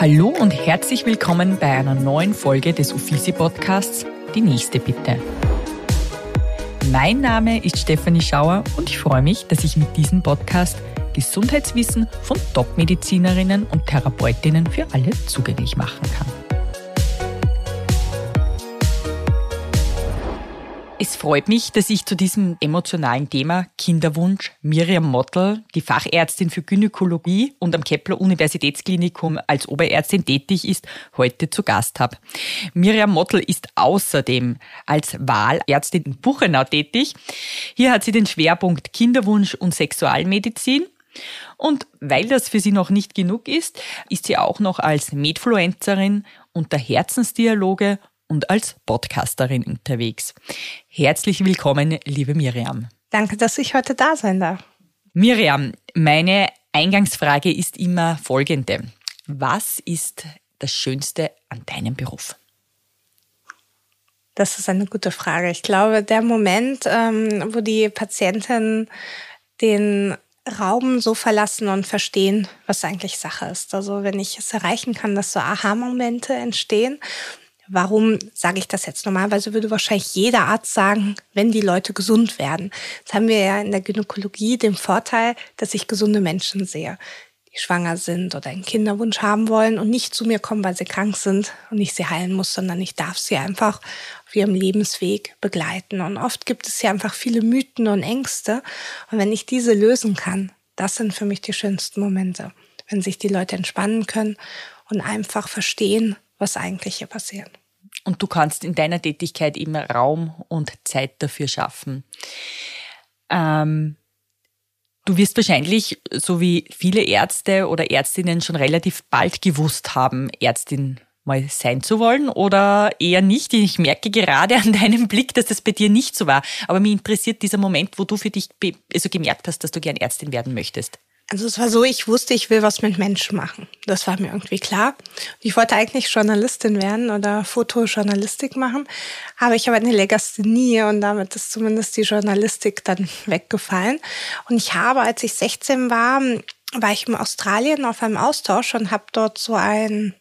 Hallo und herzlich willkommen bei einer neuen Folge des Uffizi Podcasts Die nächste bitte. Mein Name ist Stefanie Schauer und ich freue mich, dass ich mit diesem Podcast Gesundheitswissen von Top-Medizinerinnen und Therapeutinnen für alle zugänglich machen kann. Es freut mich, dass ich zu diesem emotionalen Thema Kinderwunsch Miriam Mottl, die Fachärztin für Gynäkologie und am Kepler Universitätsklinikum als Oberärztin tätig ist, heute zu Gast habe. Miriam Mottl ist außerdem als Wahlärztin in Buchenau tätig. Hier hat sie den Schwerpunkt Kinderwunsch und Sexualmedizin. Und weil das für sie noch nicht genug ist, ist sie auch noch als Medfluencerin unter Herzensdialoge und als Podcasterin unterwegs. Herzlich willkommen, liebe Miriam. Danke, dass ich heute da sein darf. Miriam, meine Eingangsfrage ist immer folgende. Was ist das Schönste an deinem Beruf? Das ist eine gute Frage. Ich glaube, der Moment, ähm, wo die Patienten den Raum so verlassen und verstehen, was eigentlich Sache ist. Also wenn ich es erreichen kann, dass so Aha-Momente entstehen Warum sage ich das jetzt? Normalerweise würde wahrscheinlich jeder Arzt sagen, wenn die Leute gesund werden. Jetzt haben wir ja in der Gynäkologie den Vorteil, dass ich gesunde Menschen sehe, die schwanger sind oder einen Kinderwunsch haben wollen und nicht zu mir kommen, weil sie krank sind und ich sie heilen muss, sondern ich darf sie einfach auf ihrem Lebensweg begleiten. Und oft gibt es ja einfach viele Mythen und Ängste. Und wenn ich diese lösen kann, das sind für mich die schönsten Momente, wenn sich die Leute entspannen können und einfach verstehen, was eigentlich hier passiert. Und du kannst in deiner Tätigkeit immer Raum und Zeit dafür schaffen. Ähm, du wirst wahrscheinlich, so wie viele Ärzte oder Ärztinnen schon relativ bald gewusst haben, Ärztin mal sein zu wollen oder eher nicht. Ich merke gerade an deinem Blick, dass das bei dir nicht so war. Aber mich interessiert dieser Moment, wo du für dich also gemerkt hast, dass du gern Ärztin werden möchtest. Also es war so, ich wusste, ich will was mit Menschen machen. Das war mir irgendwie klar. Ich wollte eigentlich Journalistin werden oder Fotojournalistik machen, aber ich habe eine Legasthenie und damit ist zumindest die Journalistik dann weggefallen. Und ich habe, als ich 16 war, war ich in Australien auf einem Austausch und habe dort so ein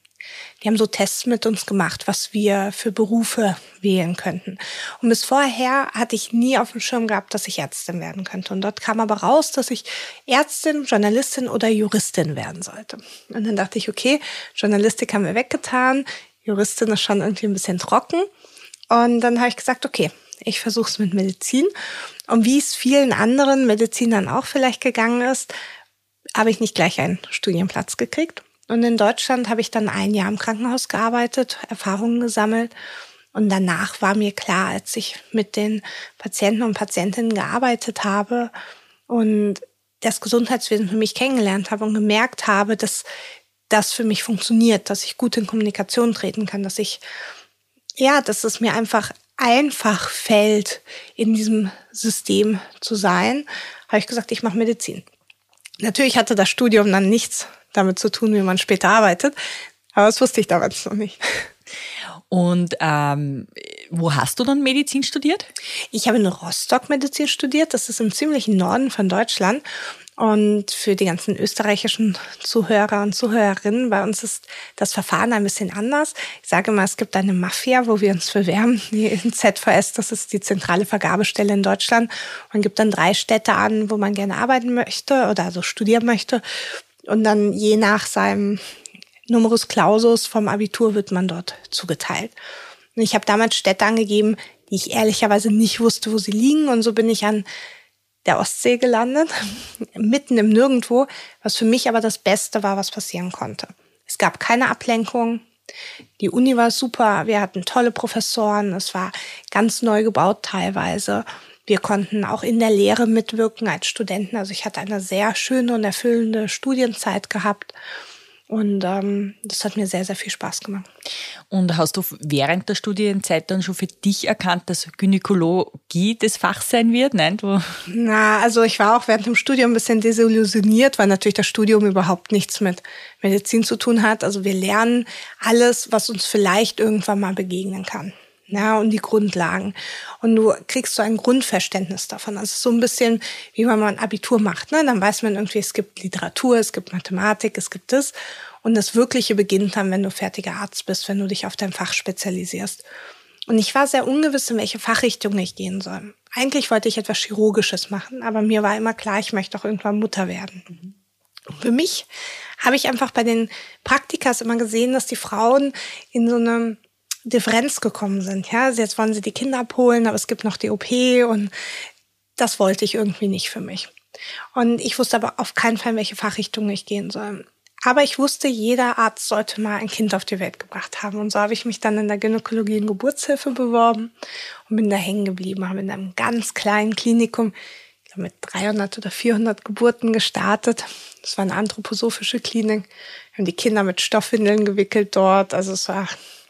die haben so Tests mit uns gemacht, was wir für Berufe wählen könnten. Und bis vorher hatte ich nie auf dem Schirm gehabt, dass ich Ärztin werden könnte. Und dort kam aber raus, dass ich Ärztin, Journalistin oder Juristin werden sollte. Und dann dachte ich, okay, Journalistik haben wir weggetan, Juristin ist schon irgendwie ein bisschen trocken. Und dann habe ich gesagt, okay, ich versuche es mit Medizin. Und wie es vielen anderen Medizinern auch vielleicht gegangen ist, habe ich nicht gleich einen Studienplatz gekriegt und in Deutschland habe ich dann ein Jahr im Krankenhaus gearbeitet, Erfahrungen gesammelt. Und danach war mir klar, als ich mit den Patienten und Patientinnen gearbeitet habe und das Gesundheitswesen für mich kennengelernt habe und gemerkt habe, dass das für mich funktioniert, dass ich gut in Kommunikation treten kann, dass ich, ja, dass es mir einfach einfach fällt, in diesem System zu sein, habe ich gesagt, ich mache Medizin. Natürlich hatte das Studium dann nichts damit zu tun, wie man später arbeitet. Aber das wusste ich damals noch nicht. Und ähm, wo hast du dann Medizin studiert? Ich habe in Rostock Medizin studiert. Das ist im ziemlichen Norden von Deutschland. Und für die ganzen österreichischen Zuhörer und Zuhörerinnen, bei uns ist das Verfahren ein bisschen anders. Ich sage mal, es gibt eine Mafia, wo wir uns bewerben, die ZVS, das ist die zentrale Vergabestelle in Deutschland. Man gibt dann drei Städte an, wo man gerne arbeiten möchte oder also studieren möchte. Und dann je nach seinem Numerus Clausus vom Abitur wird man dort zugeteilt. Und ich habe damals Städte angegeben, die ich ehrlicherweise nicht wusste, wo sie liegen. Und so bin ich an der Ostsee gelandet, mitten im Nirgendwo, was für mich aber das Beste war, was passieren konnte. Es gab keine Ablenkung. Die Uni war super. Wir hatten tolle Professoren. Es war ganz neu gebaut teilweise. Wir konnten auch in der Lehre mitwirken als Studenten. Also ich hatte eine sehr schöne und erfüllende Studienzeit gehabt. Und ähm, das hat mir sehr, sehr viel Spaß gemacht. Und hast du während der Studienzeit dann schon für dich erkannt, dass Gynäkologie das Fach sein wird? Nein, du? Na, also ich war auch während dem Studium ein bisschen desillusioniert, weil natürlich das Studium überhaupt nichts mit Medizin zu tun hat. Also wir lernen alles, was uns vielleicht irgendwann mal begegnen kann. Ja, und die Grundlagen. Und du kriegst so ein Grundverständnis davon. Also so ein bisschen, wie wenn man Abitur macht. Ne? Dann weiß man irgendwie, es gibt Literatur, es gibt Mathematik, es gibt das. Und das Wirkliche beginnt dann, wenn du fertiger Arzt bist, wenn du dich auf dein Fach spezialisierst. Und ich war sehr ungewiss, in welche Fachrichtung ich gehen soll. Eigentlich wollte ich etwas Chirurgisches machen, aber mir war immer klar, ich möchte auch irgendwann Mutter werden. Und für mich habe ich einfach bei den Praktikas immer gesehen, dass die Frauen in so einem Differenz gekommen sind. Ja, also jetzt wollen sie die Kinder abholen, aber es gibt noch die OP und das wollte ich irgendwie nicht für mich. Und ich wusste aber auf keinen Fall, welche Fachrichtung ich gehen soll. Aber ich wusste, jeder Arzt sollte mal ein Kind auf die Welt gebracht haben. Und so habe ich mich dann in der Gynäkologie und Geburtshilfe beworben und bin da hängen geblieben, habe in einem ganz kleinen Klinikum mit 300 oder 400 Geburten gestartet. Das war eine anthroposophische Klinik. Wir haben die Kinder mit Stoffwindeln gewickelt dort. Also es war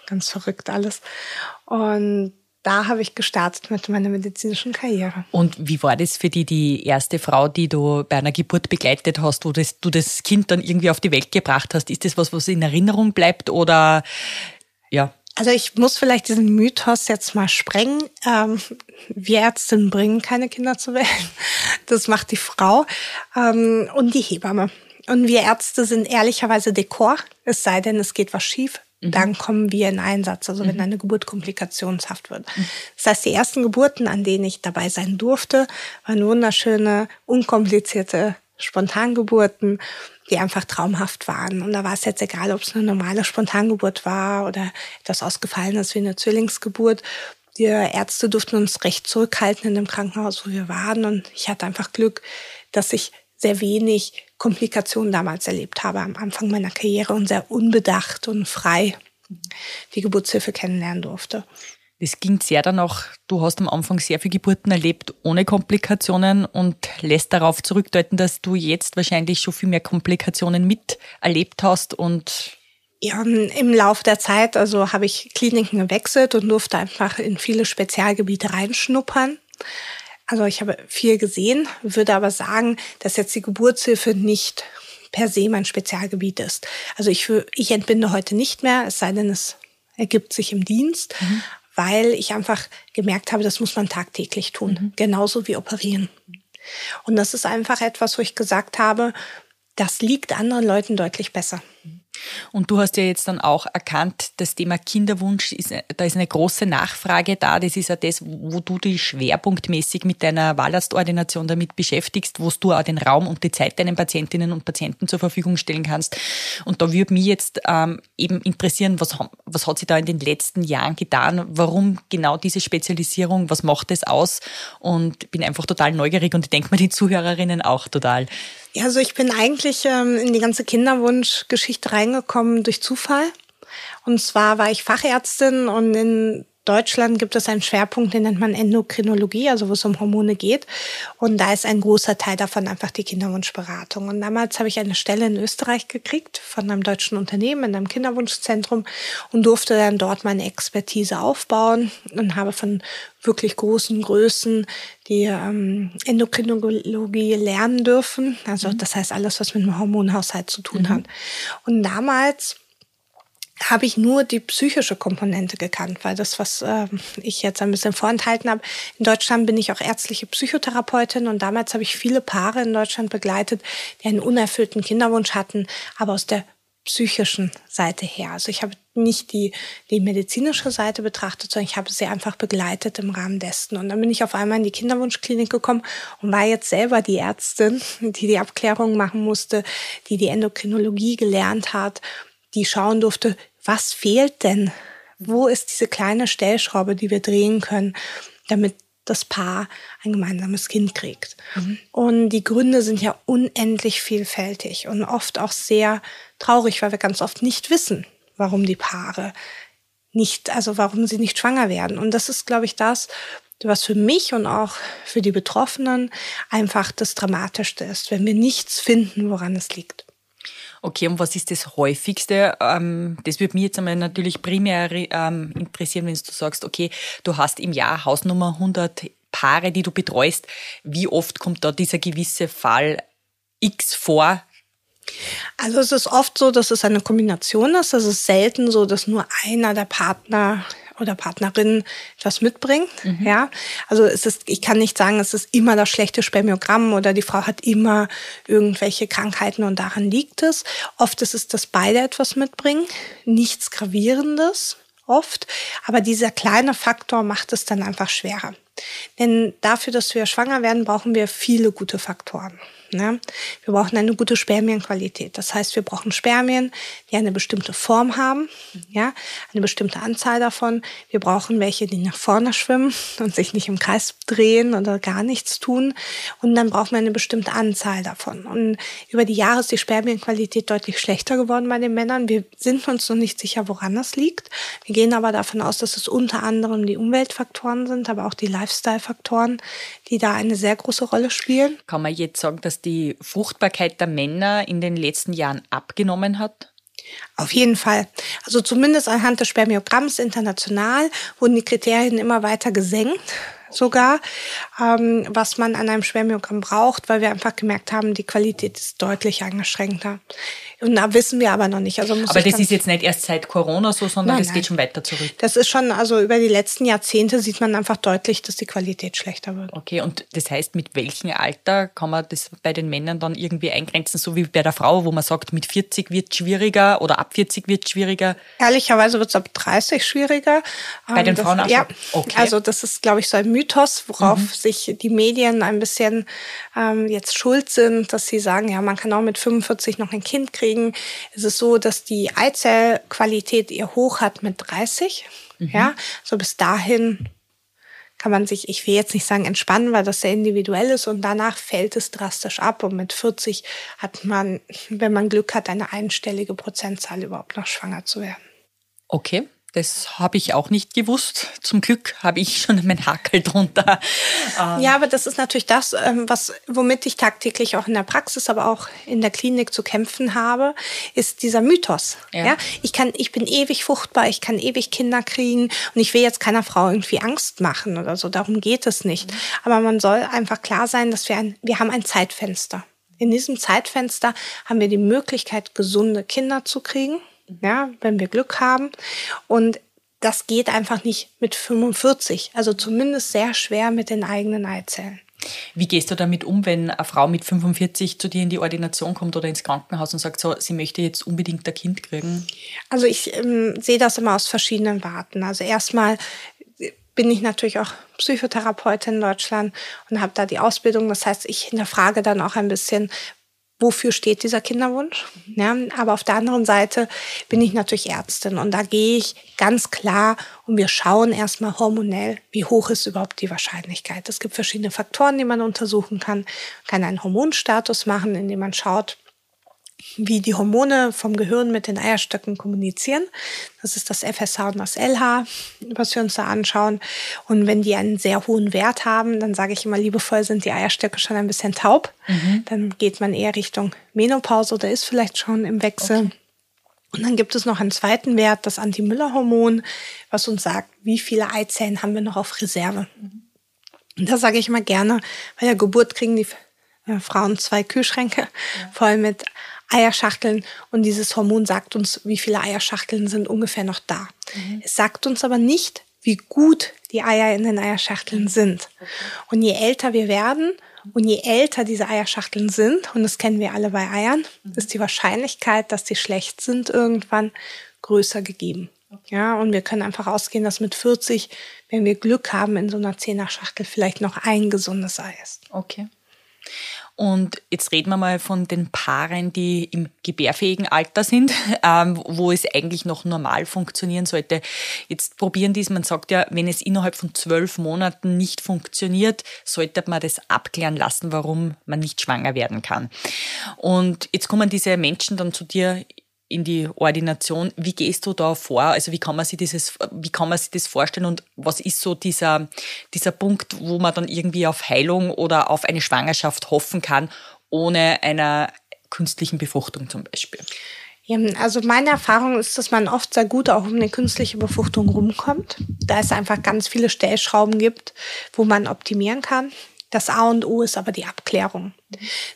ganz verrückt alles. Und da habe ich gestartet mit meiner medizinischen Karriere. Und wie war das für die, die erste Frau, die du bei einer Geburt begleitet hast, wo das, du das Kind dann irgendwie auf die Welt gebracht hast? Ist das was, was in Erinnerung bleibt oder ja? Also ich muss vielleicht diesen Mythos jetzt mal sprengen. Ähm, wir Ärztinnen bringen keine Kinder zur Welt. Das macht die Frau ähm, und die Hebamme. Und wir Ärzte sind ehrlicherweise Dekor, es sei denn, es geht was schief. Mhm. Dann kommen wir in Einsatz, also wenn mhm. eine Geburt komplikationshaft wird. Mhm. Das heißt, die ersten Geburten, an denen ich dabei sein durfte, waren wunderschöne, unkomplizierte Spontangeburten, die einfach traumhaft waren. Und da war es jetzt egal, ob es eine normale Spontangeburt war oder etwas Ausgefallenes wie eine Zwillingsgeburt. Die Ärzte durften uns recht zurückhalten in dem Krankenhaus, wo wir waren. Und ich hatte einfach Glück, dass ich sehr wenig Komplikationen damals erlebt habe am Anfang meiner Karriere und sehr unbedacht und frei die Geburtshilfe kennenlernen durfte. Das klingt sehr danach, du hast am Anfang sehr viele Geburten erlebt ohne Komplikationen und lässt darauf zurückdeuten, dass du jetzt wahrscheinlich schon viel mehr Komplikationen miterlebt hast und ja, im Laufe der Zeit, also habe ich Kliniken gewechselt und durfte einfach in viele Spezialgebiete reinschnuppern. Also ich habe viel gesehen, würde aber sagen, dass jetzt die Geburtshilfe nicht per se mein Spezialgebiet ist. Also ich, ich entbinde heute nicht mehr, es sei denn, es ergibt sich im Dienst, mhm. weil ich einfach gemerkt habe, das muss man tagtäglich tun, mhm. genauso wie operieren. Und das ist einfach etwas, wo ich gesagt habe, das liegt anderen Leuten deutlich besser. Und du hast ja jetzt dann auch erkannt, das Thema Kinderwunsch, ist, da ist eine große Nachfrage da. Das ist ja das, wo du dich schwerpunktmäßig mit deiner Wahlarztordination damit beschäftigst, wo du auch den Raum und die Zeit deinen Patientinnen und Patienten zur Verfügung stellen kannst. Und da würde mich jetzt ähm, eben interessieren, was, was hat sich da in den letzten Jahren getan? Warum genau diese Spezialisierung? Was macht es aus? Und bin einfach total neugierig und ich denke mir die Zuhörerinnen auch total. Ja, also ich bin eigentlich ähm, in die ganze Kinderwunschgeschichte reingekommen durch Zufall. Und zwar war ich Fachärztin und in Deutschland gibt es einen Schwerpunkt, den nennt man Endokrinologie, also wo es um Hormone geht. Und da ist ein großer Teil davon einfach die Kinderwunschberatung. Und damals habe ich eine Stelle in Österreich gekriegt von einem deutschen Unternehmen in einem Kinderwunschzentrum und durfte dann dort meine Expertise aufbauen und habe von wirklich großen Größen die ähm, Endokrinologie lernen dürfen. Also mhm. das heißt alles, was mit dem Hormonhaushalt zu tun mhm. hat. Und damals habe ich nur die psychische Komponente gekannt, weil das, was äh, ich jetzt ein bisschen vorenthalten habe, in Deutschland bin ich auch ärztliche Psychotherapeutin und damals habe ich viele Paare in Deutschland begleitet, die einen unerfüllten Kinderwunsch hatten, aber aus der psychischen Seite her. Also ich habe nicht die, die medizinische Seite betrachtet, sondern ich habe sie einfach begleitet im Rahmen dessen. Und dann bin ich auf einmal in die Kinderwunschklinik gekommen und war jetzt selber die Ärztin, die die Abklärung machen musste, die die Endokrinologie gelernt hat, die schauen durfte, was fehlt denn? Wo ist diese kleine Stellschraube, die wir drehen können, damit das Paar ein gemeinsames Kind kriegt? Mhm. Und die Gründe sind ja unendlich vielfältig und oft auch sehr traurig, weil wir ganz oft nicht wissen, warum die Paare nicht, also warum sie nicht schwanger werden. Und das ist, glaube ich, das, was für mich und auch für die Betroffenen einfach das Dramatischste ist, wenn wir nichts finden, woran es liegt. Okay, und was ist das häufigste? Ähm, das würde mich jetzt einmal natürlich primär ähm, interessieren, wenn du sagst, okay, du hast im Jahr Hausnummer 100 Paare, die du betreust. Wie oft kommt da dieser gewisse Fall X vor? Also es ist oft so, dass es eine Kombination ist. Es ist selten so, dass nur einer der Partner oder Partnerin etwas mitbringt. Mhm. Ja, also es ist, ich kann nicht sagen, es ist immer das schlechte Spermiogramm oder die Frau hat immer irgendwelche Krankheiten und daran liegt es. Oft ist es, dass beide etwas mitbringen, nichts gravierendes oft, aber dieser kleine Faktor macht es dann einfach schwerer. Denn dafür, dass wir schwanger werden, brauchen wir viele gute Faktoren. Ne? Wir brauchen eine gute Spermienqualität. Das heißt, wir brauchen Spermien, die eine bestimmte Form haben, ja, eine bestimmte Anzahl davon. Wir brauchen welche, die nach vorne schwimmen und sich nicht im Kreis drehen oder gar nichts tun. Und dann brauchen wir eine bestimmte Anzahl davon. Und über die Jahre ist die Spermienqualität deutlich schlechter geworden bei den Männern. Wir sind uns noch nicht sicher, woran das liegt. Wir gehen aber davon aus, dass es unter anderem die Umweltfaktoren sind, aber auch die Lifestyle-Faktoren, die da eine sehr große Rolle spielen. Kann man jetzt sagen, dass die Fruchtbarkeit der Männer in den letzten Jahren abgenommen hat? Auf jeden Fall. Also zumindest anhand des Spermiogramms international wurden die Kriterien immer weiter gesenkt sogar, ähm, was man an einem Spermiogramm braucht, weil wir einfach gemerkt haben, die Qualität ist deutlich eingeschränkter. Und da wissen wir aber noch nicht. Also aber das ist jetzt nicht erst seit Corona so, sondern nein, das geht schon weiter zurück. Das ist schon, also über die letzten Jahrzehnte sieht man einfach deutlich, dass die Qualität schlechter wird. Okay, und das heißt, mit welchem Alter kann man das bei den Männern dann irgendwie eingrenzen, so wie bei der Frau, wo man sagt, mit 40 wird es schwieriger oder ab 40 wird es schwieriger? Ehrlicherweise wird es ab 30 schwieriger. Bei den ähm, das, Frauen auch? Ja, okay. also das ist, glaube ich, so ein Mythos, worauf mhm. sich die Medien ein bisschen ähm, jetzt schuld sind, dass sie sagen, ja, man kann auch mit 45 noch ein Kind kriegen. Es ist so, dass die Eizellqualität ihr hoch hat mit 30. Mhm. Ja, so bis dahin kann man sich, ich will jetzt nicht sagen entspannen, weil das sehr individuell ist und danach fällt es drastisch ab und mit 40 hat man, wenn man Glück hat, eine einstellige Prozentzahl überhaupt noch schwanger zu werden. Okay. Das habe ich auch nicht gewusst. Zum Glück habe ich schon meinen Hakel drunter. Ähm. Ja, aber das ist natürlich das, ähm, was, womit ich tagtäglich auch in der Praxis, aber auch in der Klinik zu kämpfen habe, ist dieser Mythos. Ja. ja. Ich kann, ich bin ewig fruchtbar, ich kann ewig Kinder kriegen und ich will jetzt keiner Frau irgendwie Angst machen oder so. Darum geht es nicht. Mhm. Aber man soll einfach klar sein, dass wir ein, wir haben ein Zeitfenster. In diesem Zeitfenster haben wir die Möglichkeit, gesunde Kinder zu kriegen ja, wenn wir Glück haben. Und das geht einfach nicht mit 45, also zumindest sehr schwer mit den eigenen Eizellen. Wie gehst du damit um, wenn eine Frau mit 45 zu dir in die Ordination kommt oder ins Krankenhaus und sagt, so, sie möchte jetzt unbedingt ein Kind kriegen? Also ich ähm, sehe das immer aus verschiedenen Warten. Also erstmal bin ich natürlich auch Psychotherapeutin in Deutschland und habe da die Ausbildung. Das heißt, ich hinterfrage dann auch ein bisschen, wofür steht dieser Kinderwunsch. Ja, aber auf der anderen Seite bin ich natürlich Ärztin und da gehe ich ganz klar und wir schauen erstmal hormonell, wie hoch ist überhaupt die Wahrscheinlichkeit. Es gibt verschiedene Faktoren, die man untersuchen kann. Man kann einen Hormonstatus machen, indem man schaut, wie die Hormone vom Gehirn mit den Eierstöcken kommunizieren. Das ist das FSH und das LH, was wir uns da anschauen. Und wenn die einen sehr hohen Wert haben, dann sage ich immer liebevoll, sind die Eierstöcke schon ein bisschen taub. Mhm. Dann geht man eher Richtung Menopause oder ist vielleicht schon im Wechsel. Okay. Und dann gibt es noch einen zweiten Wert, das Anti-Müller-Hormon, was uns sagt, wie viele Eizellen haben wir noch auf Reserve. Mhm. Und das sage ich immer gerne, bei der Geburt kriegen die äh, Frauen zwei Kühlschränke ja. voll mit Eierschachteln und dieses Hormon sagt uns, wie viele Eierschachteln sind ungefähr noch da. Mhm. Es sagt uns aber nicht, wie gut die Eier in den Eierschachteln sind. Okay. Und je älter wir werden und je älter diese Eierschachteln sind, und das kennen wir alle bei Eiern, mhm. ist die Wahrscheinlichkeit, dass die schlecht sind, irgendwann größer gegeben. Okay. Ja, und wir können einfach ausgehen, dass mit 40, wenn wir Glück haben, in so einer Zehner-Schachtel vielleicht noch ein gesundes Ei ist. Okay. Und jetzt reden wir mal von den Paaren, die im gebärfähigen Alter sind, ähm, wo es eigentlich noch normal funktionieren sollte. Jetzt probieren die es, man sagt ja, wenn es innerhalb von zwölf Monaten nicht funktioniert, sollte man das abklären lassen, warum man nicht schwanger werden kann. Und jetzt kommen diese Menschen dann zu dir in die Ordination. Wie gehst du da vor? Also wie kann man sich dieses, wie kann man sich das vorstellen und was ist so dieser, dieser Punkt, wo man dann irgendwie auf Heilung oder auf eine Schwangerschaft hoffen kann, ohne einer künstlichen Befruchtung zum Beispiel? Ja, also meine Erfahrung ist, dass man oft sehr gut auch um eine künstliche Befruchtung rumkommt, da es einfach ganz viele Stellschrauben gibt, wo man optimieren kann. Das A und O ist aber die Abklärung.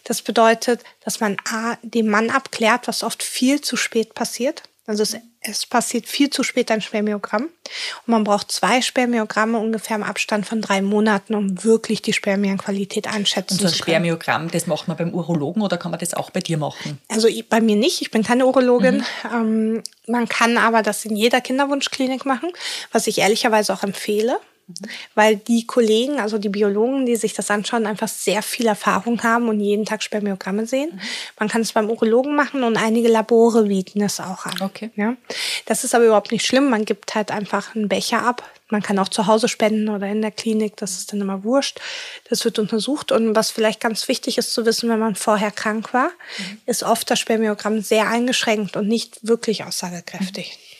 Das bedeutet, dass man A, den Mann abklärt, was oft viel zu spät passiert. Also es es passiert viel zu spät ein Spermiogramm. Und man braucht zwei Spermiogramme ungefähr im Abstand von drei Monaten, um wirklich die Spermienqualität einschätzen zu können. Und so ein Spermiogramm, das macht man beim Urologen oder kann man das auch bei dir machen? Also bei mir nicht, ich bin keine Urologin. Mhm. Ähm, man kann aber das in jeder Kinderwunschklinik machen, was ich ehrlicherweise auch empfehle. Weil die Kollegen, also die Biologen, die sich das anschauen, einfach sehr viel Erfahrung haben und jeden Tag Spermiogramme sehen. Mhm. Man kann es beim Urologen machen und einige Labore bieten es auch an. Okay. Ja. Das ist aber überhaupt nicht schlimm. Man gibt halt einfach einen Becher ab. Man kann auch zu Hause spenden oder in der Klinik. Das ist dann immer wurscht. Das wird untersucht. Und was vielleicht ganz wichtig ist zu wissen, wenn man vorher krank war, mhm. ist oft das Spermiogramm sehr eingeschränkt und nicht wirklich aussagekräftig. Mhm.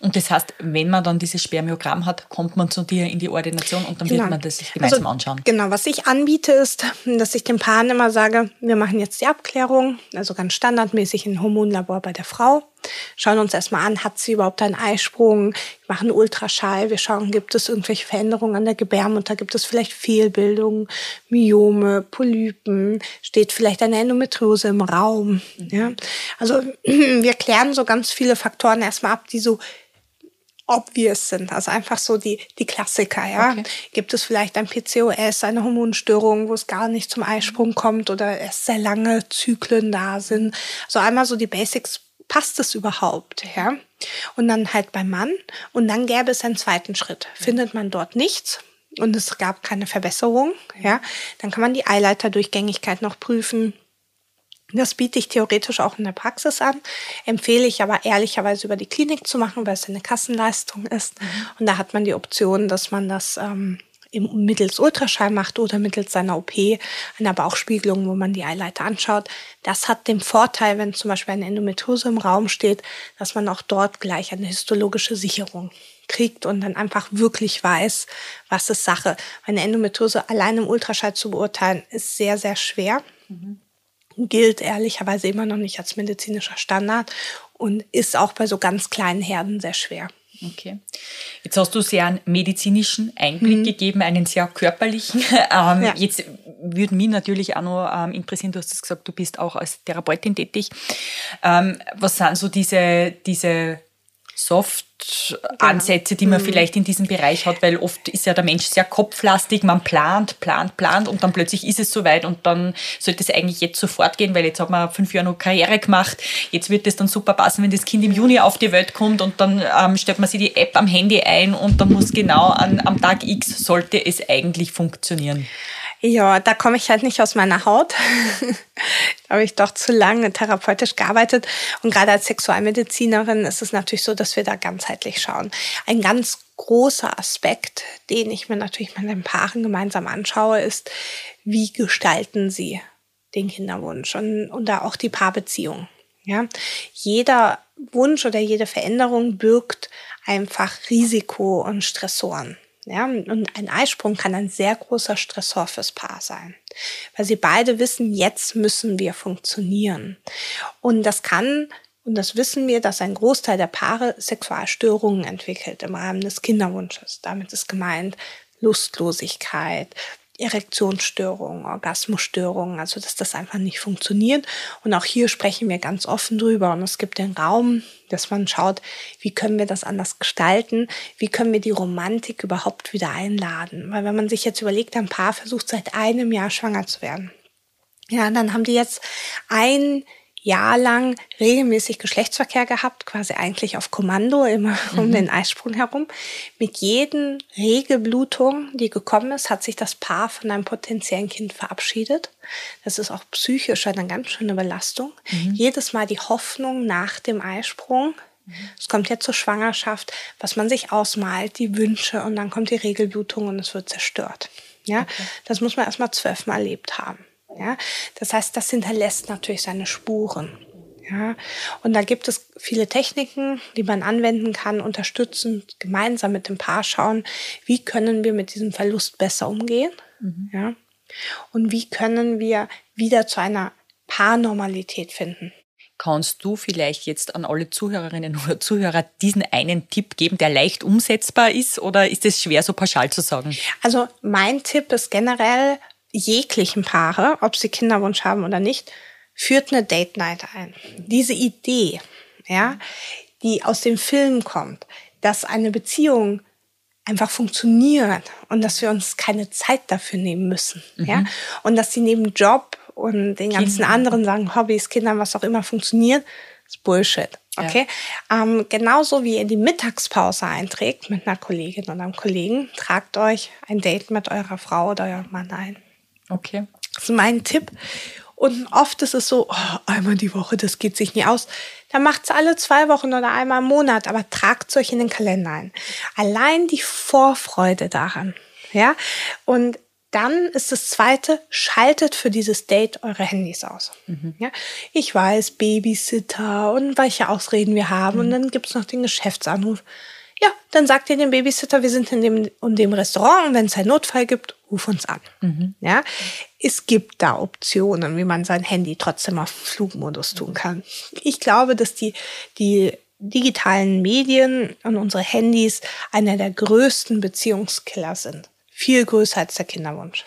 Und das heißt, wenn man dann dieses Spermiogramm hat, kommt man zu dir in die Ordination und dann genau. wird man das sich gemeinsam also, anschauen. Genau, was ich anbiete ist, dass ich den Paaren immer sage, wir machen jetzt die Abklärung, also ganz standardmäßig ein Hormonlabor bei der Frau. Schauen uns erstmal an, hat sie überhaupt einen Eisprung, wir machen Ultraschall, wir schauen, gibt es irgendwelche Veränderungen an der Gebärmutter, gibt es vielleicht Fehlbildungen, Myome, Polypen, steht vielleicht eine Endometriose im Raum. Ja? Also wir klären so ganz viele Faktoren erstmal ab, die so obvious sind, also einfach so die, die Klassiker, ja. Okay. Gibt es vielleicht ein PCOS, eine Hormonstörung, wo es gar nicht zum Eisprung kommt oder erst sehr lange Zyklen da sind. Also einmal so die Basics passt es überhaupt, ja? Und dann halt beim Mann und dann gäbe es einen zweiten Schritt. Findet man dort nichts und es gab keine Verbesserung, ja, dann kann man die Eileiterdurchgängigkeit noch prüfen. Das biete ich theoretisch auch in der Praxis an, empfehle ich aber ehrlicherweise über die Klinik zu machen, weil es eine Kassenleistung ist. Mhm. Und da hat man die Option, dass man das ähm, mittels Ultraschall macht oder mittels seiner OP, einer Bauchspiegelung, wo man die Eileiter anschaut. Das hat den Vorteil, wenn zum Beispiel eine Endometriose im Raum steht, dass man auch dort gleich eine histologische Sicherung kriegt und dann einfach wirklich weiß, was ist Sache. Eine Endometriose allein im Ultraschall zu beurteilen, ist sehr, sehr schwer. Mhm. Gilt ehrlicherweise immer noch nicht als medizinischer Standard und ist auch bei so ganz kleinen Herden sehr schwer. Okay. Jetzt hast du sehr einen medizinischen Einblick mhm. gegeben, einen sehr körperlichen. Ähm, ja. Jetzt würde mich natürlich auch noch ähm, interessieren, du hast es gesagt, du bist auch als Therapeutin tätig. Ähm, was sind so diese, diese Soft-Ansätze, die man mhm. vielleicht in diesem Bereich hat, weil oft ist ja der Mensch sehr kopflastig, man plant, plant, plant und dann plötzlich ist es soweit und dann sollte es eigentlich jetzt sofort gehen, weil jetzt hat man fünf Jahre noch Karriere gemacht, jetzt wird es dann super passen, wenn das Kind im Juni auf die Welt kommt und dann ähm, stellt man sich die App am Handy ein und dann muss genau an, am Tag X sollte es eigentlich funktionieren. Ja, da komme ich halt nicht aus meiner Haut. da habe ich doch zu lange therapeutisch gearbeitet. Und gerade als Sexualmedizinerin ist es natürlich so, dass wir da ganzheitlich schauen. Ein ganz großer Aspekt, den ich mir natürlich mit den Paaren gemeinsam anschaue, ist, wie gestalten sie den Kinderwunsch und, und da auch die Paarbeziehung. Ja, jeder Wunsch oder jede Veränderung birgt einfach Risiko und Stressoren. Ja, und ein Eisprung kann ein sehr großer Stressor fürs Paar sein, weil sie beide wissen, jetzt müssen wir funktionieren. Und das kann, und das wissen wir, dass ein Großteil der Paare Sexualstörungen entwickelt im Rahmen des Kinderwunsches. Damit ist gemeint Lustlosigkeit, Erektionsstörungen, Orgasmusstörungen, also dass das einfach nicht funktioniert. Und auch hier sprechen wir ganz offen drüber. Und es gibt den Raum, dass man schaut, wie können wir das anders gestalten? Wie können wir die Romantik überhaupt wieder einladen? Weil wenn man sich jetzt überlegt, ein Paar versucht seit einem Jahr schwanger zu werden. Ja, dann haben die jetzt ein Jahr lang regelmäßig Geschlechtsverkehr gehabt, quasi eigentlich auf Kommando, immer mhm. um den Eisprung herum. Mit jeden Regelblutung, die gekommen ist, hat sich das Paar von einem potenziellen Kind verabschiedet. Das ist auch psychisch eine ganz schöne Belastung. Mhm. Jedes Mal die Hoffnung nach dem Eisprung. Mhm. Es kommt ja zur Schwangerschaft, was man sich ausmalt, die Wünsche und dann kommt die Regelblutung und es wird zerstört. Ja, okay. das muss man erstmal zwölfmal erlebt haben. Ja, das heißt, das hinterlässt natürlich seine Spuren. Ja, und da gibt es viele Techniken, die man anwenden kann, unterstützend gemeinsam mit dem Paar schauen, wie können wir mit diesem Verlust besser umgehen. Mhm. Ja, und wie können wir wieder zu einer Paarnormalität finden. Kannst du vielleicht jetzt an alle Zuhörerinnen oder Zuhörer diesen einen Tipp geben, der leicht umsetzbar ist oder ist es schwer so pauschal zu sagen? Also mein Tipp ist generell, jeglichen Paare, ob sie Kinderwunsch haben oder nicht, führt eine Date Night ein. Diese Idee, ja, die aus dem Film kommt, dass eine Beziehung einfach funktioniert und dass wir uns keine Zeit dafür nehmen müssen, mhm. ja, und dass sie neben Job und den ganzen Kinder. anderen sagen Hobbys, Kindern, was auch immer funktioniert, ist Bullshit. Okay. Ja. Ähm, genauso wie ihr die Mittagspause einträgt mit einer Kollegin oder einem Kollegen, tragt euch ein Date mit eurer Frau oder eurem Mann ein. Okay. Das ist mein Tipp. Und oft ist es so, oh, einmal die Woche, das geht sich nie aus. Dann macht es alle zwei Wochen oder einmal im Monat, aber tragt es euch in den Kalender ein. Allein die Vorfreude daran. Ja. Und dann ist das zweite, schaltet für dieses Date eure Handys aus. Mhm. Ja, ich weiß, Babysitter und welche Ausreden wir haben. Mhm. Und dann gibt's noch den Geschäftsanruf. Ja, dann sagt ihr dem Babysitter, wir sind in dem und dem Restaurant und wenn es einen Notfall gibt, ruf uns an. Mhm. Ja, es gibt da Optionen, wie man sein Handy trotzdem auf Flugmodus tun kann. Ich glaube, dass die, die digitalen Medien und unsere Handys einer der größten Beziehungskiller sind viel größer als der Kinderwunsch.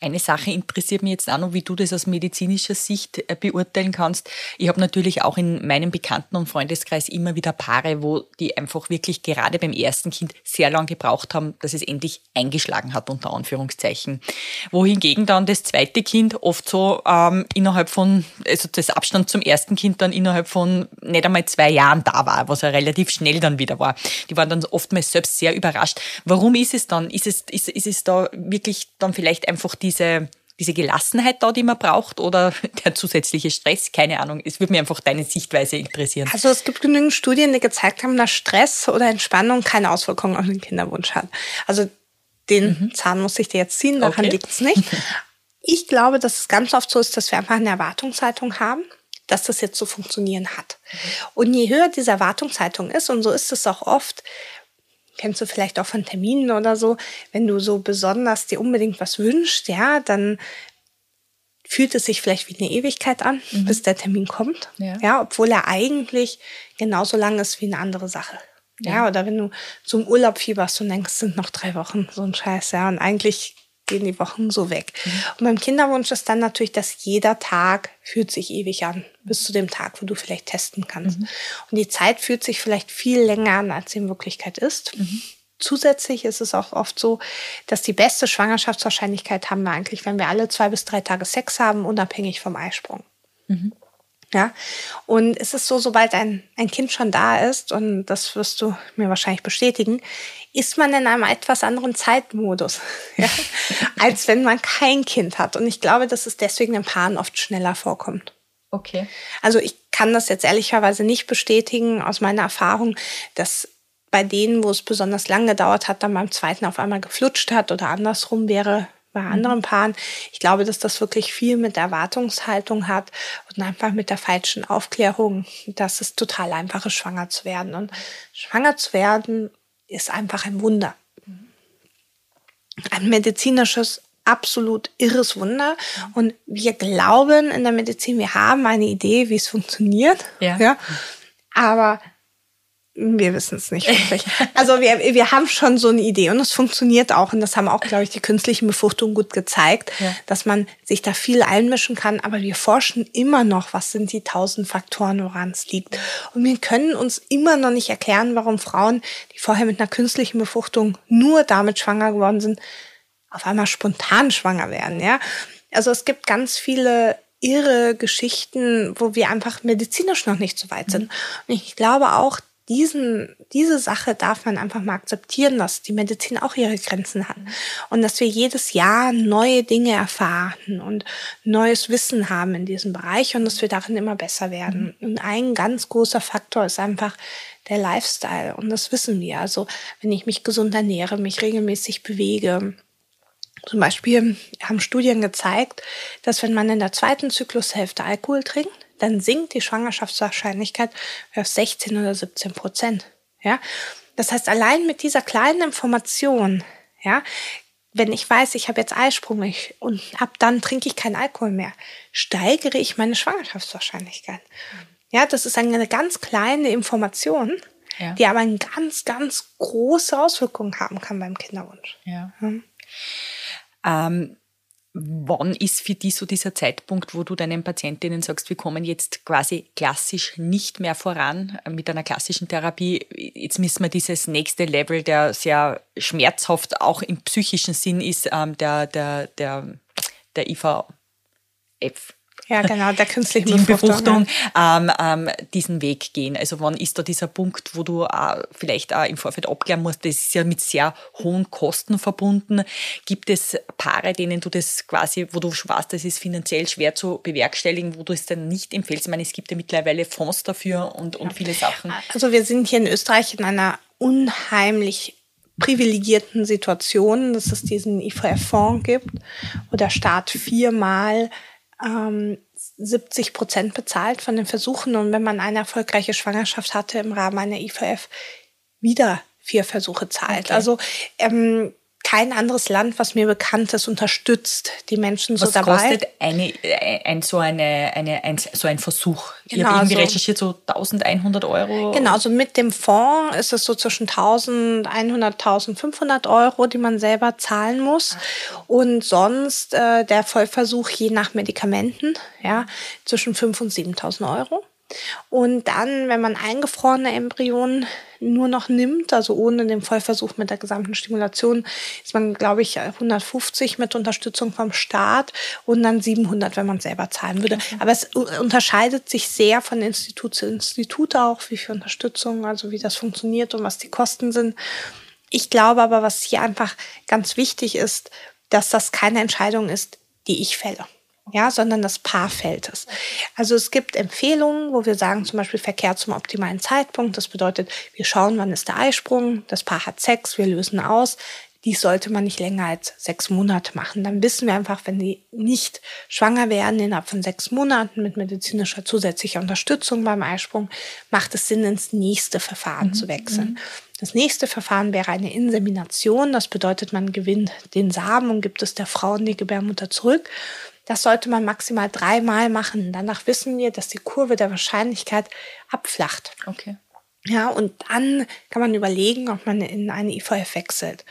Eine Sache interessiert mich jetzt auch noch, wie du das aus medizinischer Sicht äh, beurteilen kannst. Ich habe natürlich auch in meinem Bekannten- und Freundeskreis immer wieder Paare, wo die einfach wirklich gerade beim ersten Kind sehr lange gebraucht haben, dass es endlich eingeschlagen hat, unter Anführungszeichen. Wohingegen dann das zweite Kind oft so ähm, innerhalb von, also das Abstand zum ersten Kind dann innerhalb von nicht einmal zwei Jahren da war, was ja relativ schnell dann wieder war. Die waren dann oftmals selbst sehr überrascht. Warum ist es dann? Ist es, ist, ist es da wirklich dann vielleicht einfach die diese, diese Gelassenheit da, die man braucht oder der zusätzliche Stress? Keine Ahnung. Es würde mir einfach deine Sichtweise interessieren. Also es gibt genügend Studien, die gezeigt haben, dass Stress oder Entspannung keine Auswirkungen auf den Kinderwunsch hat. Also den mhm. Zahn muss ich dir jetzt ziehen, daran okay. liegt es nicht. Ich glaube, dass es ganz oft so ist, dass wir einfach eine Erwartungshaltung haben, dass das jetzt so funktionieren hat. Mhm. Und je höher diese Erwartungshaltung ist, und so ist es auch oft, kennst du vielleicht auch von Terminen oder so, wenn du so besonders dir unbedingt was wünschst, ja, dann fühlt es sich vielleicht wie eine Ewigkeit an, mhm. bis der Termin kommt. Ja. ja, obwohl er eigentlich genauso lang ist wie eine andere Sache. Ja. ja, oder wenn du zum Urlaub fieberst und denkst, es sind noch drei Wochen, so ein Scheiß, ja, und eigentlich gehen die Wochen so weg. Mhm. Und beim Kinderwunsch ist dann natürlich, dass jeder Tag fühlt sich ewig an, bis zu dem Tag, wo du vielleicht testen kannst. Mhm. Und die Zeit fühlt sich vielleicht viel länger an, als sie in Wirklichkeit ist. Mhm. Zusätzlich ist es auch oft so, dass die beste Schwangerschaftswahrscheinlichkeit haben wir eigentlich, wenn wir alle zwei bis drei Tage Sex haben, unabhängig vom Eisprung. Mhm. Ja, und es ist so, sobald ein, ein Kind schon da ist, und das wirst du mir wahrscheinlich bestätigen, ist man in einem etwas anderen Zeitmodus, ja, als wenn man kein Kind hat. Und ich glaube, dass es deswegen in Paaren oft schneller vorkommt. Okay. Also ich kann das jetzt ehrlicherweise nicht bestätigen aus meiner Erfahrung, dass bei denen, wo es besonders lang gedauert hat, dann beim zweiten auf einmal geflutscht hat oder andersrum wäre bei mhm. anderen Paaren. Ich glaube, dass das wirklich viel mit Erwartungshaltung hat und einfach mit der falschen Aufklärung, dass es total einfach ist, schwanger zu werden. Und schwanger zu werden ist einfach ein Wunder. Ein medizinisches, absolut irres Wunder. Und wir glauben in der Medizin, wir haben eine Idee, wie es funktioniert. Ja. ja. Aber wir wissen es nicht wirklich. Also wir, wir haben schon so eine Idee und es funktioniert auch. Und das haben auch, glaube ich, die künstlichen Befruchtungen gut gezeigt, ja. dass man sich da viel einmischen kann. Aber wir forschen immer noch, was sind die tausend Faktoren, woran es liegt. Und wir können uns immer noch nicht erklären, warum Frauen, die vorher mit einer künstlichen Befruchtung nur damit schwanger geworden sind, auf einmal spontan schwanger werden. Ja, also es gibt ganz viele irre Geschichten, wo wir einfach medizinisch noch nicht so weit sind. Und ich glaube auch, diesen, diese Sache darf man einfach mal akzeptieren, dass die Medizin auch ihre Grenzen hat und dass wir jedes Jahr neue Dinge erfahren und neues Wissen haben in diesem Bereich und dass wir darin immer besser werden. Und ein ganz großer Faktor ist einfach der Lifestyle und das wissen wir. Also wenn ich mich gesund ernähre, mich regelmäßig bewege, zum Beispiel haben Studien gezeigt, dass wenn man in der zweiten Zyklushälfte Alkohol trinkt, dann sinkt die Schwangerschaftswahrscheinlichkeit auf 16 oder 17 Prozent. Ja, das heißt, allein mit dieser kleinen Information, ja, wenn ich weiß, ich habe jetzt Eisprung und ab dann trinke ich keinen Alkohol mehr, steigere ich meine Schwangerschaftswahrscheinlichkeit. Ja, das ist eine ganz kleine Information, ja. die aber eine ganz, ganz große Auswirkungen haben kann beim Kinderwunsch. Ja. Hm. Ähm, Wann ist für dich so dieser Zeitpunkt, wo du deinen Patientinnen sagst, wir kommen jetzt quasi klassisch nicht mehr voran mit einer klassischen Therapie? Jetzt müssen wir dieses nächste Level, der sehr schmerzhaft auch im psychischen Sinn ist, ähm, der, der, der, der IVF ja, genau, der künstlichen Befruchtung, Befruchtung ähm, ähm, diesen Weg gehen. Also wann ist da dieser Punkt, wo du äh, vielleicht auch im Vorfeld abklären musst, das ist ja mit sehr hohen Kosten verbunden. Gibt es Paare, denen du das quasi, wo du weißt, das ist finanziell schwer zu bewerkstelligen, wo du es dann nicht empfehlst? Ich meine, es gibt ja mittlerweile Fonds dafür und, und ja. viele Sachen. Also wir sind hier in Österreich in einer unheimlich privilegierten Situation, dass es diesen IVF-Fonds gibt, wo der Staat viermal ähm, 70 Prozent bezahlt von den Versuchen. Und wenn man eine erfolgreiche Schwangerschaft hatte im Rahmen einer IVF, wieder vier Versuche zahlt. Okay. Also ähm, kein anderes Land, was mir bekannt ist, unterstützt die Menschen was so dabei. Was kostet eine, ein, so, eine, eine, ein, so ein Versuch? Genau, ich habe irgendwie so, recherchiert, so 1100 Euro. Genau, also mit dem Fonds ist es so zwischen 1100, 1500 Euro, die man selber zahlen muss. Und sonst äh, der Vollversuch je nach Medikamenten, ja, zwischen 5 und 7000 Euro. Und dann, wenn man eingefrorene Embryonen nur noch nimmt, also ohne den Vollversuch mit der gesamten Stimulation, ist man, glaube ich, 150 mit Unterstützung vom Staat und dann 700, wenn man selber zahlen würde. Okay. Aber es unterscheidet sich sehr von Institut zu Institut auch, wie viel Unterstützung, also wie das funktioniert und was die Kosten sind. Ich glaube aber, was hier einfach ganz wichtig ist, dass das keine Entscheidung ist, die ich fälle ja, sondern das Paar fällt es. Also es gibt Empfehlungen, wo wir sagen, zum Beispiel Verkehr zum optimalen Zeitpunkt. Das bedeutet, wir schauen, wann ist der Eisprung, das Paar hat Sex, wir lösen aus. Dies sollte man nicht länger als sechs Monate machen. Dann wissen wir einfach, wenn die nicht schwanger werden innerhalb von sechs Monaten mit medizinischer zusätzlicher Unterstützung beim Eisprung, macht es Sinn, ins nächste Verfahren mhm. zu wechseln. Mhm. Das nächste Verfahren wäre eine Insemination. Das bedeutet, man gewinnt den Samen und gibt es der Frau in die Gebärmutter zurück. Das sollte man maximal dreimal machen. Danach wissen wir, dass die Kurve der Wahrscheinlichkeit abflacht. Okay. Ja, und dann kann man überlegen, ob man in eine IVF wechselt.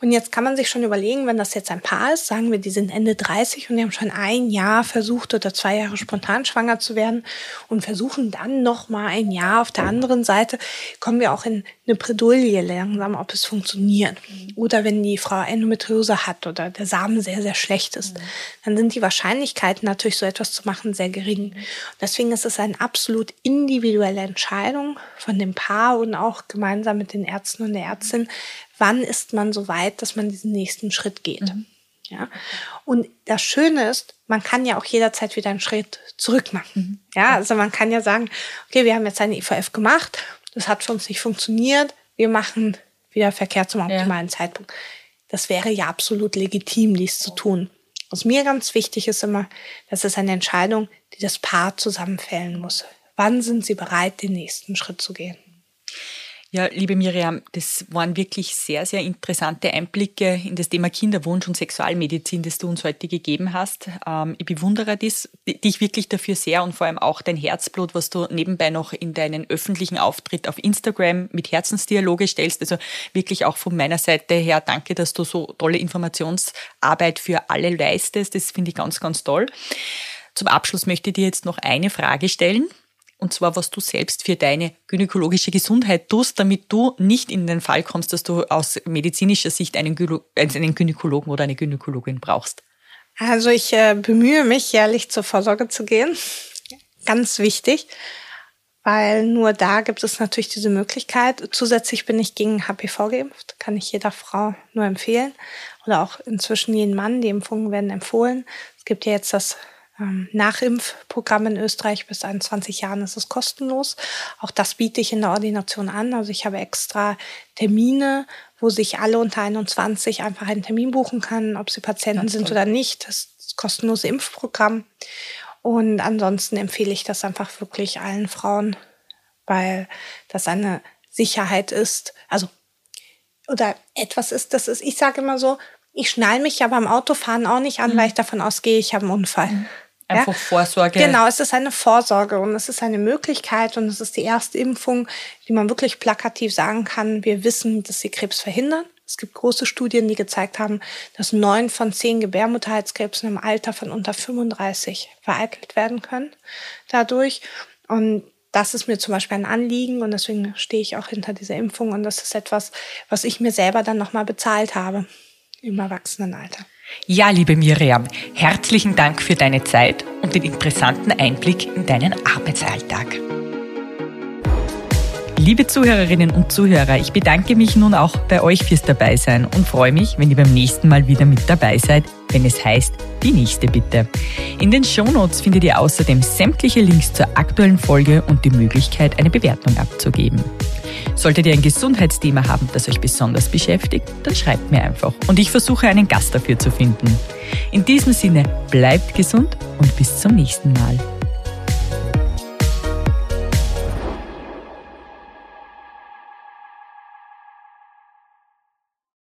Und jetzt kann man sich schon überlegen, wenn das jetzt ein Paar ist, sagen wir, die sind Ende 30 und die haben schon ein Jahr versucht oder zwei Jahre spontan schwanger zu werden und versuchen dann noch mal ein Jahr auf der anderen Seite, kommen wir auch in eine Bredouille langsam, ob es funktioniert. Oder wenn die Frau Endometriose hat oder der Samen sehr, sehr schlecht ist, dann sind die Wahrscheinlichkeiten natürlich so etwas zu machen sehr gering. Deswegen ist es eine absolut individuelle Entscheidung von dem Paar und auch gemeinsam mit den Ärzten und der Ärztin, wann ist man so weit, dass man diesen nächsten Schritt geht. Mhm. Ja. Und das Schöne ist, man kann ja auch jederzeit wieder einen Schritt zurück machen. Mhm. Ja, also man kann ja sagen, okay, wir haben jetzt eine IVF gemacht, das hat für uns nicht funktioniert, wir machen wieder Verkehr zum optimalen ja. Zeitpunkt. Das wäre ja absolut legitim, dies zu tun. Was mir ganz wichtig ist immer, das ist eine Entscheidung, die das Paar zusammenfällen muss. Wann sind sie bereit, den nächsten Schritt zu gehen? Ja, liebe Miriam, das waren wirklich sehr, sehr interessante Einblicke in das Thema Kinderwunsch und Sexualmedizin, das du uns heute gegeben hast. Ähm, ich bewundere das, dich wirklich dafür sehr und vor allem auch dein Herzblut, was du nebenbei noch in deinen öffentlichen Auftritt auf Instagram mit Herzensdialoge stellst. Also wirklich auch von meiner Seite her danke, dass du so tolle Informationsarbeit für alle leistest. Das finde ich ganz, ganz toll. Zum Abschluss möchte ich dir jetzt noch eine Frage stellen und zwar was du selbst für deine gynäkologische Gesundheit tust, damit du nicht in den Fall kommst, dass du aus medizinischer Sicht einen, Gynä einen Gynäkologen oder eine Gynäkologin brauchst. Also ich äh, bemühe mich, jährlich zur Vorsorge zu gehen. Ganz wichtig, weil nur da gibt es natürlich diese Möglichkeit. Zusätzlich bin ich gegen HPV geimpft, kann ich jeder Frau nur empfehlen. Oder auch inzwischen jeden Mann, die Impfungen werden empfohlen. Es gibt ja jetzt das Nachimpfprogramm in Österreich. Bis 21 Jahren ist es kostenlos. Auch das biete ich in der Ordination an. Also ich habe extra Termine, wo sich alle unter 21 einfach einen Termin buchen kann, ob sie Patienten sind oder nicht. Das ist das kostenlose Impfprogramm. Und ansonsten empfehle ich das einfach wirklich allen Frauen, weil das eine Sicherheit ist. Also, oder etwas ist, das ist, ich sage immer so, ich schnall mich ja beim Autofahren auch nicht an, mhm. weil ich davon ausgehe, ich habe einen Unfall. Mhm. Einfach ja? Vorsorge. Genau, es ist eine Vorsorge und es ist eine Möglichkeit und es ist die erste Impfung, die man wirklich plakativ sagen kann, wir wissen, dass sie Krebs verhindern. Es gibt große Studien, die gezeigt haben, dass neun von zehn Gebärmutterhalskrebsen im Alter von unter 35 vereitelt werden können dadurch. Und das ist mir zum Beispiel ein Anliegen und deswegen stehe ich auch hinter dieser Impfung und das ist etwas, was ich mir selber dann nochmal bezahlt habe im Erwachsenenalter. Ja, liebe Miriam, herzlichen Dank für deine Zeit und den interessanten Einblick in deinen Arbeitsalltag. Liebe Zuhörerinnen und Zuhörer, ich bedanke mich nun auch bei euch fürs Dabeisein und freue mich, wenn ihr beim nächsten Mal wieder mit dabei seid, wenn es heißt, die nächste bitte. In den Shownotes findet ihr außerdem sämtliche Links zur aktuellen Folge und die Möglichkeit, eine Bewertung abzugeben. Solltet ihr ein Gesundheitsthema haben, das euch besonders beschäftigt, dann schreibt mir einfach und ich versuche einen Gast dafür zu finden. In diesem Sinne, bleibt gesund und bis zum nächsten Mal.